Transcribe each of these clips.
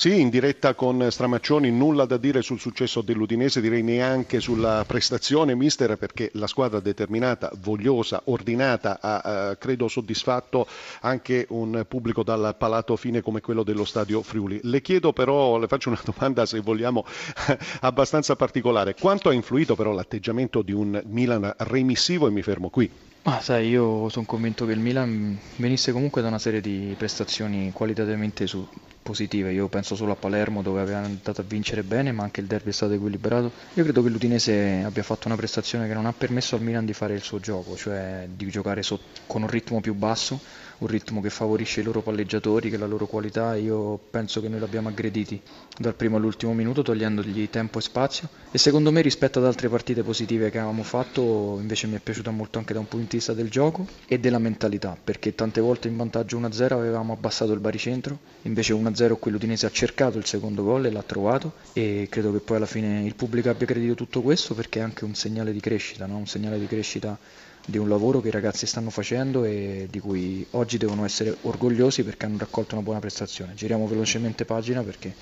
Sì, in diretta con Stramaccioni, nulla da dire sul successo dell'Udinese, direi neanche sulla prestazione, mister, perché la squadra determinata, vogliosa, ordinata ha, eh, credo, soddisfatto anche un pubblico dal palato fine come quello dello stadio Friuli. Le chiedo però, le faccio una domanda se vogliamo abbastanza particolare, quanto ha influito però l'atteggiamento di un Milan remissivo e mi fermo qui? Ah, sai, io sono convinto che il Milan venisse comunque da una serie di prestazioni qualitativamente su- positive. Io penso solo a Palermo dove aveva andato a vincere bene, ma anche il derby è stato equilibrato. Io credo che l'Udinese abbia fatto una prestazione che non ha permesso al Milan di fare il suo gioco, cioè di giocare so- con un ritmo più basso, un ritmo che favorisce i loro palleggiatori, che la loro qualità. Io penso che noi l'abbiamo aggrediti dal primo all'ultimo minuto, togliendogli tempo e spazio. E secondo me, rispetto ad altre partite positive che avevamo fatto, invece mi è piaciuta molto anche da un punto di vista del gioco e della mentalità, perché tante volte in vantaggio 1-0 avevamo abbassato il baricentro, invece 1-0 qui l'Udinese ha cercato il secondo gol e l'ha trovato e credo che poi alla fine il pubblico abbia credito tutto questo perché è anche un segnale di crescita, no? un segnale di crescita di un lavoro che i ragazzi stanno facendo e di cui oggi devono essere orgogliosi perché hanno raccolto una buona prestazione. Giriamo velocemente pagina perché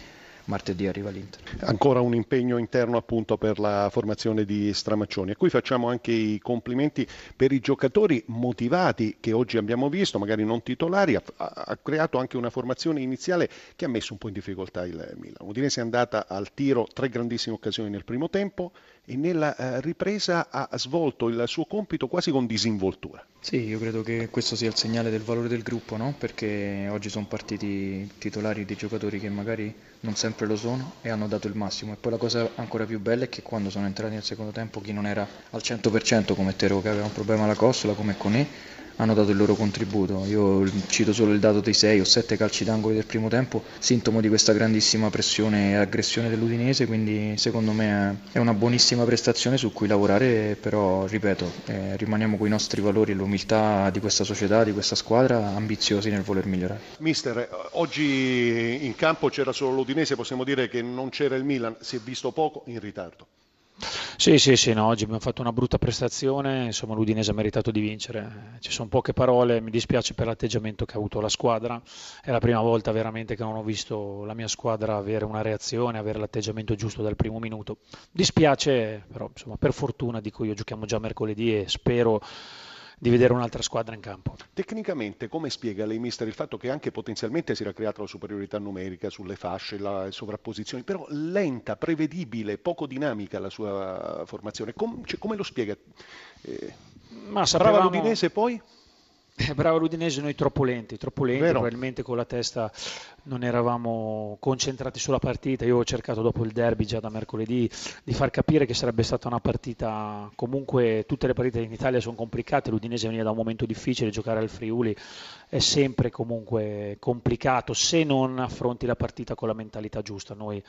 martedì arriva l'Inter. Ancora un impegno interno appunto per la formazione di Stramaccioni. A cui facciamo anche i complimenti per i giocatori motivati che oggi abbiamo visto, magari non titolari, ha, ha creato anche una formazione iniziale che ha messo un po' in difficoltà il Milan. Udinese è andata al tiro, tre grandissime occasioni nel primo tempo e nella eh, ripresa ha svolto il suo compito quasi con disinvoltura. Sì, io credo che questo sia il segnale del valore del gruppo, no? perché oggi sono partiti titolari di giocatori che magari non sempre lo sono e hanno dato il massimo. E poi la cosa ancora più bella è che quando sono entrati nel secondo tempo chi non era al 100% come Tero che aveva un problema alla costola, come Conè, hanno dato il loro contributo. Io cito solo il dato dei 6 o 7 calci d'angolo del primo tempo, sintomo di questa grandissima pressione e aggressione dell'Udinese, quindi secondo me è una buonissima prestazione su cui lavorare, però ripeto, eh, rimaniamo con i nostri valori e l'umiltà di questa società, di questa squadra, ambiziosi nel voler migliorare. Mister, oggi in campo c'era solo l'Udinese, possiamo dire che non c'era il Milan, si è visto poco in ritardo. Sì, sì, sì, no, oggi abbiamo fatto una brutta prestazione, insomma l'Udinese ha meritato di vincere, ci sono poche parole, mi dispiace per l'atteggiamento che ha avuto la squadra, è la prima volta veramente che non ho visto la mia squadra avere una reazione, avere l'atteggiamento giusto dal primo minuto. Dispiace, però insomma per fortuna dico io giochiamo già mercoledì e spero di vedere un'altra squadra in campo. Tecnicamente come spiega lei mister il fatto che anche potenzialmente si era creata la superiorità numerica sulle fasce, le sovrapposizioni, però lenta, prevedibile, poco dinamica la sua formazione, Com- cioè, come lo spiega? Eh, Ma sapevamo... Brava l'Udinese poi? Eh, bravo l'Udinese, noi troppo lenti, troppo lenti, Vero. probabilmente con la testa non eravamo concentrati sulla partita. Io ho cercato dopo il derby già da mercoledì di far capire che sarebbe stata una partita, comunque tutte le partite in Italia sono complicate, l'Udinese veniva da un momento difficile, giocare al Friuli è sempre comunque complicato se non affronti la partita con la mentalità giusta. Noi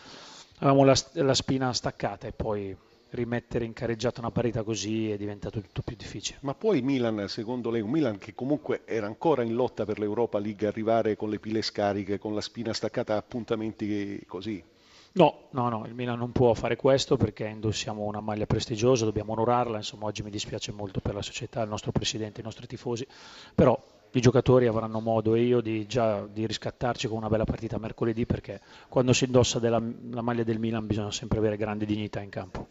avevamo la, la spina staccata e poi rimettere in careggiata una parità così è diventato tutto più difficile. Ma poi Milan, secondo lei, un Milan che comunque era ancora in lotta per l'Europa League, arrivare con le pile scariche, con la spina staccata a appuntamenti così? No, no, no, il Milan non può fare questo perché indossiamo una maglia prestigiosa, dobbiamo onorarla, insomma oggi mi dispiace molto per la società, il nostro presidente, i nostri tifosi, però i giocatori avranno modo e io di già di riscattarci con una bella partita mercoledì perché quando si indossa della, la maglia del Milan bisogna sempre avere grande dignità in campo.